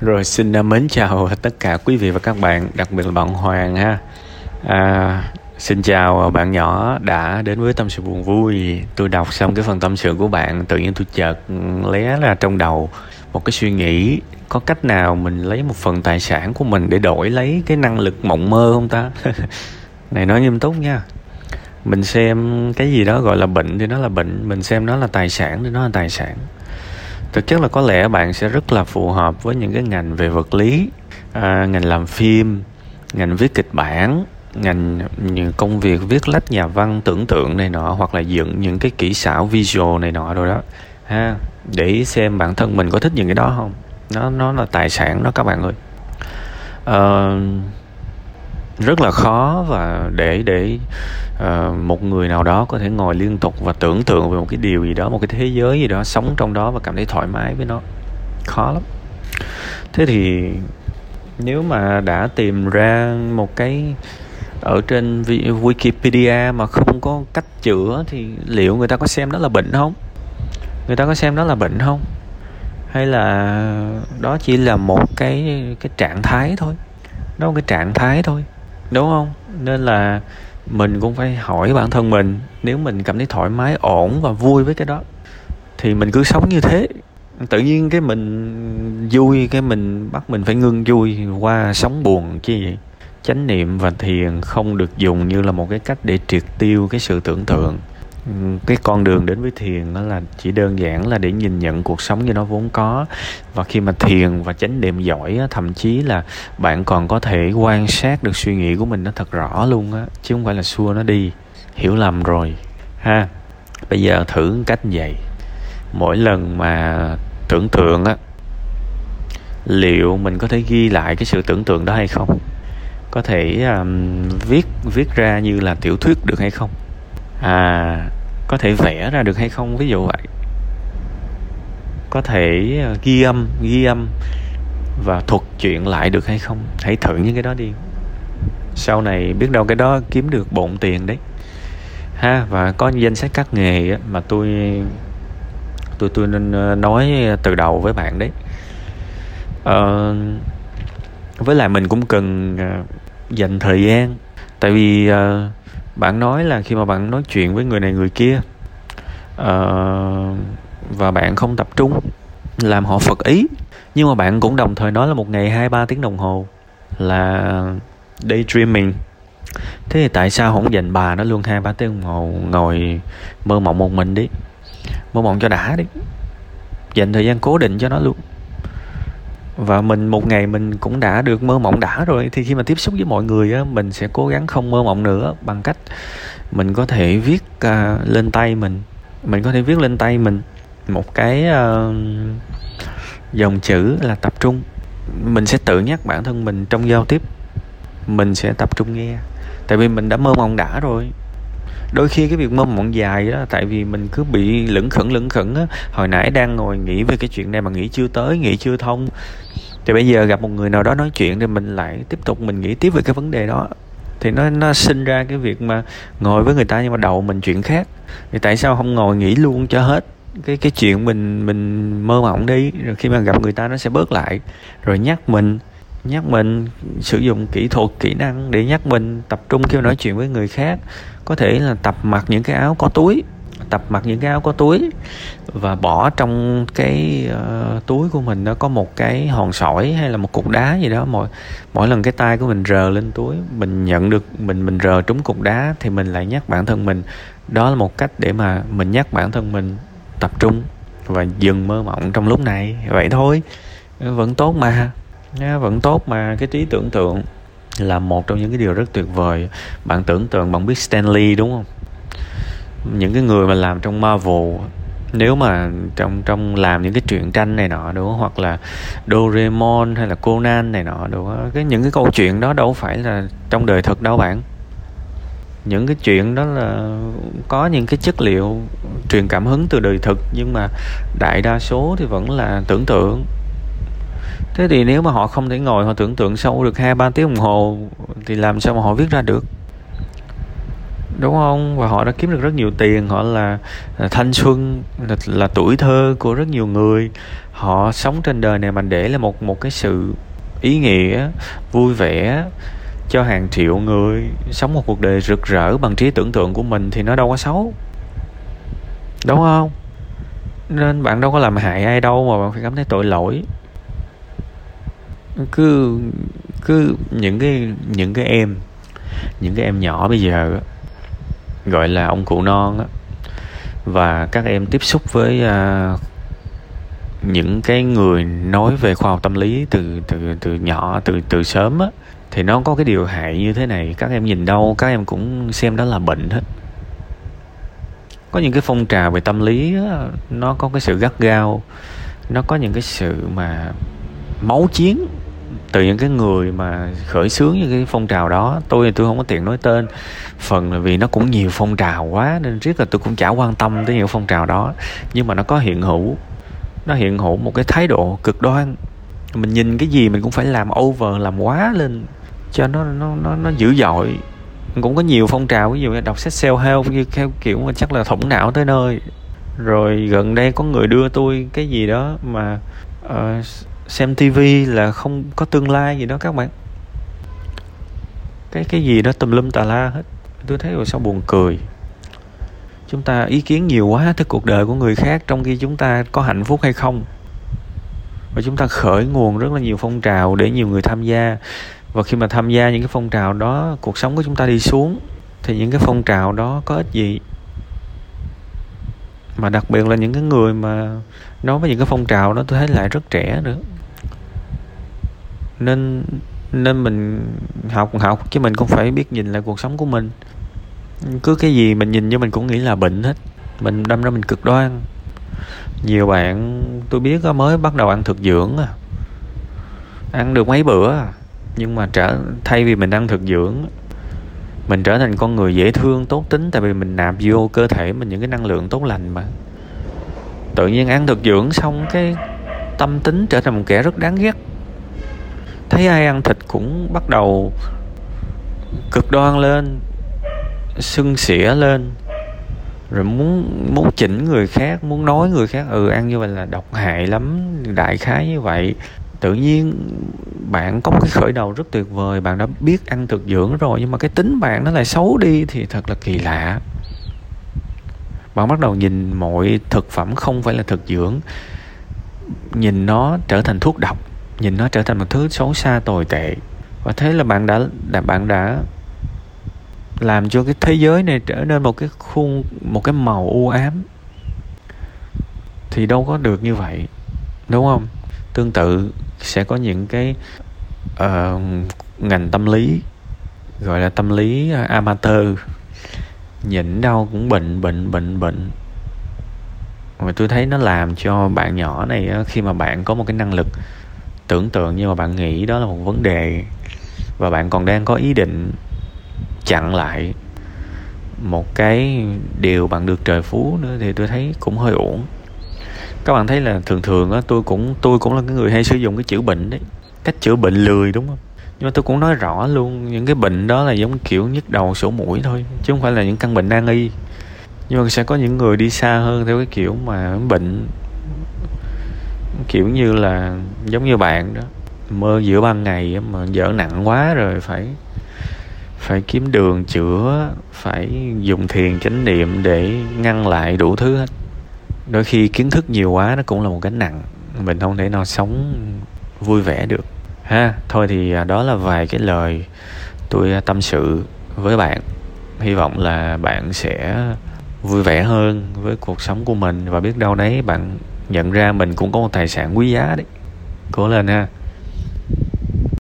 Rồi xin à, mến chào tất cả quý vị và các bạn, đặc biệt là bạn Hoàng ha. À, xin chào bạn nhỏ đã đến với tâm sự buồn vui. Tôi đọc xong cái phần tâm sự của bạn, tự nhiên tôi chợt lé ra trong đầu một cái suy nghĩ có cách nào mình lấy một phần tài sản của mình để đổi lấy cái năng lực mộng mơ không ta? này nói nghiêm túc nha. Mình xem cái gì đó gọi là bệnh thì nó là bệnh, mình xem nó là tài sản thì nó là tài sản thực chất là có lẽ bạn sẽ rất là phù hợp với những cái ngành về vật lý à, ngành làm phim ngành viết kịch bản ngành những công việc viết lách nhà văn tưởng tượng này nọ hoặc là dựng những cái kỹ xảo visual này nọ rồi đó. Ha để xem bản thân mình có thích những cái đó không? Nó nó là tài sản đó các bạn ơi. Uh, rất là khó và để để uh, một người nào đó có thể ngồi liên tục và tưởng tượng về một cái điều gì đó một cái thế giới gì đó sống trong đó và cảm thấy thoải mái với nó khó lắm. Thế thì nếu mà đã tìm ra một cái ở trên Wikipedia mà không có cách chữa thì liệu người ta có xem đó là bệnh không? Người ta có xem đó là bệnh không? Hay là đó chỉ là một cái cái trạng thái thôi? Đó là một cái trạng thái thôi? Đúng không? Nên là mình cũng phải hỏi bản thân mình, nếu mình cảm thấy thoải mái, ổn và vui với cái đó, thì mình cứ sống như thế. Tự nhiên cái mình vui, cái mình bắt mình phải ngưng vui qua sống buồn chứ gì. Chánh niệm và thiền không được dùng như là một cái cách để triệt tiêu cái sự tưởng tượng. Ừ, cái con đường đến với thiền đó là chỉ đơn giản là để nhìn nhận cuộc sống như nó vốn có. Và khi mà thiền và chánh niệm giỏi thậm chí là bạn còn có thể quan sát được suy nghĩ của mình nó thật rõ luôn á chứ không phải là xua nó đi. Hiểu lầm rồi ha. Bây giờ thử cách vậy mỗi lần mà tưởng tượng á liệu mình có thể ghi lại cái sự tưởng tượng đó hay không? Có thể um, viết viết ra như là tiểu thuyết được hay không? À có thể vẽ ra được hay không? Ví dụ vậy. Có thể ờ, ghi âm ghi âm và thuật chuyện lại được hay không? Hãy thử những cái đó đi. Sau này biết đâu cái đó kiếm được bộn tiền đấy. Ha và có danh sách các nghề mà tôi tôi tôi nên ờ, nói từ đầu với bạn đấy. Ờ, với lại mình cũng cần ờ, dành thời gian. Tại vì uh, bạn nói là khi mà bạn nói chuyện với người này người kia uh, và bạn không tập trung làm họ phật ý nhưng mà bạn cũng đồng thời nói là một ngày hai ba tiếng đồng hồ là daydreaming. Thế thì tại sao không dành bà nó luôn hai ba tiếng đồng hồ ngồi mơ mộng một mình đi? Mơ mộng cho đã đi. Dành thời gian cố định cho nó luôn và mình một ngày mình cũng đã được mơ mộng đã rồi. Thì khi mà tiếp xúc với mọi người á mình sẽ cố gắng không mơ mộng nữa bằng cách mình có thể viết uh, lên tay mình. Mình có thể viết lên tay mình một cái uh, dòng chữ là tập trung. Mình sẽ tự nhắc bản thân mình trong giao tiếp. Mình sẽ tập trung nghe. Tại vì mình đã mơ mộng đã rồi đôi khi cái việc mơ mộng dài đó, tại vì mình cứ bị lững khẩn lững khẩn á. Hồi nãy đang ngồi nghĩ về cái chuyện này mà nghĩ chưa tới, nghĩ chưa thông. Thì bây giờ gặp một người nào đó nói chuyện thì mình lại tiếp tục mình nghĩ tiếp về cái vấn đề đó. Thì nó nó sinh ra cái việc mà ngồi với người ta nhưng mà đầu mình chuyện khác. Thì tại sao không ngồi nghĩ luôn cho hết cái cái chuyện mình mình mơ mộng đi, rồi khi mà gặp người ta nó sẽ bớt lại. Rồi nhắc mình nhắc mình sử dụng kỹ thuật kỹ năng để nhắc mình tập trung khi nói chuyện với người khác. Có thể là tập mặc những cái áo có túi tập mặc những cái áo có túi và bỏ trong cái uh, túi của mình nó có một cái hòn sỏi hay là một cục đá gì đó. Mỗi mỗi lần cái tay của mình rờ lên túi mình nhận được mình mình rờ trúng cục đá thì mình lại nhắc bản thân mình. Đó là một cách để mà mình nhắc bản thân mình tập trung và dừng mơ mộng trong lúc này. Vậy thôi vẫn tốt mà vẫn tốt mà. Cái trí tưởng tượng là một trong những cái điều rất tuyệt vời. Bạn tưởng tượng, bạn biết Stanley đúng không? Những cái người mà làm trong Marvel nếu mà trong trong làm những cái truyện tranh này nọ, đúng không? hoặc là Doraemon hay là Conan này nọ, đúng không? cái những cái câu chuyện đó đâu phải là trong đời thực đâu bạn. Những cái chuyện đó là có những cái chất liệu truyền cảm hứng từ đời thực, nhưng mà đại đa số thì vẫn là tưởng tượng thế thì nếu mà họ không thể ngồi họ tưởng tượng sâu được hai ba tiếng đồng hồ thì làm sao mà họ viết ra được? Đúng không? Và họ đã kiếm được rất nhiều tiền họ là, là thanh xuân là, là tuổi thơ của rất nhiều người. Họ sống trên đời này mà để là một một cái sự ý nghĩa vui vẻ cho hàng triệu người. Sống một cuộc đời rực rỡ bằng trí tưởng tượng của mình thì nó đâu có xấu. Đúng không? Nên bạn đâu có làm hại ai đâu mà bạn phải cảm thấy tội lỗi cứ cứ những cái những cái em những cái em nhỏ bây giờ gọi là ông cụ non á và các em tiếp xúc với uh, những cái người nói về khoa học tâm lý từ từ từ nhỏ từ từ sớm á thì nó có cái điều hại như thế này. Các em nhìn đâu các em cũng xem đó là bệnh hết. Có những cái phong trào về tâm lý á, nó có cái sự gắt gao nó có những cái sự mà máu chiến từ những cái người mà khởi xướng những cái phong trào đó tôi thì tôi không có tiện nói tên. Phần là vì nó cũng nhiều phong trào quá nên riết là tôi cũng chả quan tâm tới những phong trào đó. Nhưng mà nó có hiện hữu nó hiện hữu một cái thái độ cực đoan. Mình nhìn cái gì mình cũng phải làm over làm quá lên cho nó nó nó nó dữ dội. Cũng có nhiều phong trào ví dụ như đọc sách self help như theo kiểu mà chắc là thủng não tới nơi. Rồi gần đây có người đưa tôi cái gì đó mà uh, xem tivi là không có tương lai gì đó các bạn. Cái cái gì đó tùm lum tà la hết. Tôi thấy rồi sao buồn cười. Chúng ta ý kiến nhiều quá tới cuộc đời của người khác trong khi chúng ta có hạnh phúc hay không. Và chúng ta khởi nguồn rất là nhiều phong trào để nhiều người tham gia. Và khi mà tham gia những cái phong trào đó, cuộc sống của chúng ta đi xuống, thì những cái phong trào đó có ích gì? Mà đặc biệt là những cái người mà nói với những cái phong trào đó, tôi thấy lại rất trẻ nữa. Nên nên mình học học, chứ mình cũng phải biết nhìn lại cuộc sống của mình. Cứ cái gì mình nhìn như mình cũng nghĩ là bệnh hết. Mình đâm ra mình cực đoan. Nhiều bạn, tôi biết mới bắt đầu ăn thực dưỡng à ăn được mấy bữa à nhưng mà trở, thay vì mình ăn thực dưỡng mình trở thành con người dễ thương, tốt tính, tại vì mình nạp vô cơ thể mình những cái năng lượng tốt lành mà. Tự nhiên ăn thực dưỡng xong cái tâm tính trở thành một kẻ rất đáng ghét. Thấy ai ăn thịt cũng bắt đầu cực đoan lên, sưng xỉa lên. Rồi muốn muốn chỉnh người khác, muốn nói người khác ừ ăn như vậy là độc hại lắm, đại khái như vậy tự nhiên bạn có một cái khởi đầu rất tuyệt vời bạn đã biết ăn thực dưỡng rồi nhưng mà cái tính bạn nó lại xấu đi thì thật là kỳ lạ. Bạn bắt đầu nhìn mọi thực phẩm không phải là thực dưỡng. Nhìn nó trở thành thuốc độc nhìn nó trở thành một thứ xấu xa tồi tệ. Và thế là bạn đã, đã bạn đã làm cho cái thế giới này trở nên một cái khuôn một cái màu u ám. Thì đâu có được như vậy đúng không? Tương tự sẽ có những cái uh, ngành tâm lý gọi là tâm lý ờ, amateur. Nhịn đau cũng bệnh bệnh bệnh bệnh. Mà tôi thấy nó làm cho bạn nhỏ này khi mà bạn có một cái năng lực tưởng tượng nhưng mà bạn nghĩ đó là một vấn đề và bạn còn đang có ý định chặn lại một cái điều bạn được trời phú nữa thì tôi thấy cũng hơi uổng các bạn thấy là thường thường á, tôi cũng tôi cũng là cái người hay sử dụng cái chữ bệnh đấy. Cách chữa bệnh lười, đúng không? Nhưng mà tôi cũng nói rõ luôn, những cái bệnh đó là giống kiểu nhức đầu sổ mũi thôi, chứ không phải là những căn bệnh nan y. Nhưng mà sẽ có những người đi xa hơn theo cái kiểu mà bệnh, kiểu như là giống như bạn đó. Mơ giữa ban ngày mà dở nặng quá rồi phải phải kiếm đường chữa, phải dùng thiền chánh niệm để ngăn lại đủ thứ hết đôi khi kiến thức nhiều quá nó cũng là một gánh nặng, mình không thể nào sống vui vẻ được. Ha, thôi thì à, đó là vài cái lời tôi à, tâm sự với bạn. Hy vọng là bạn sẽ vui vẻ hơn với cuộc sống của mình. Và biết đâu đấy bạn nhận ra mình cũng có một tài sản quý giá đấy. Cố lên ha.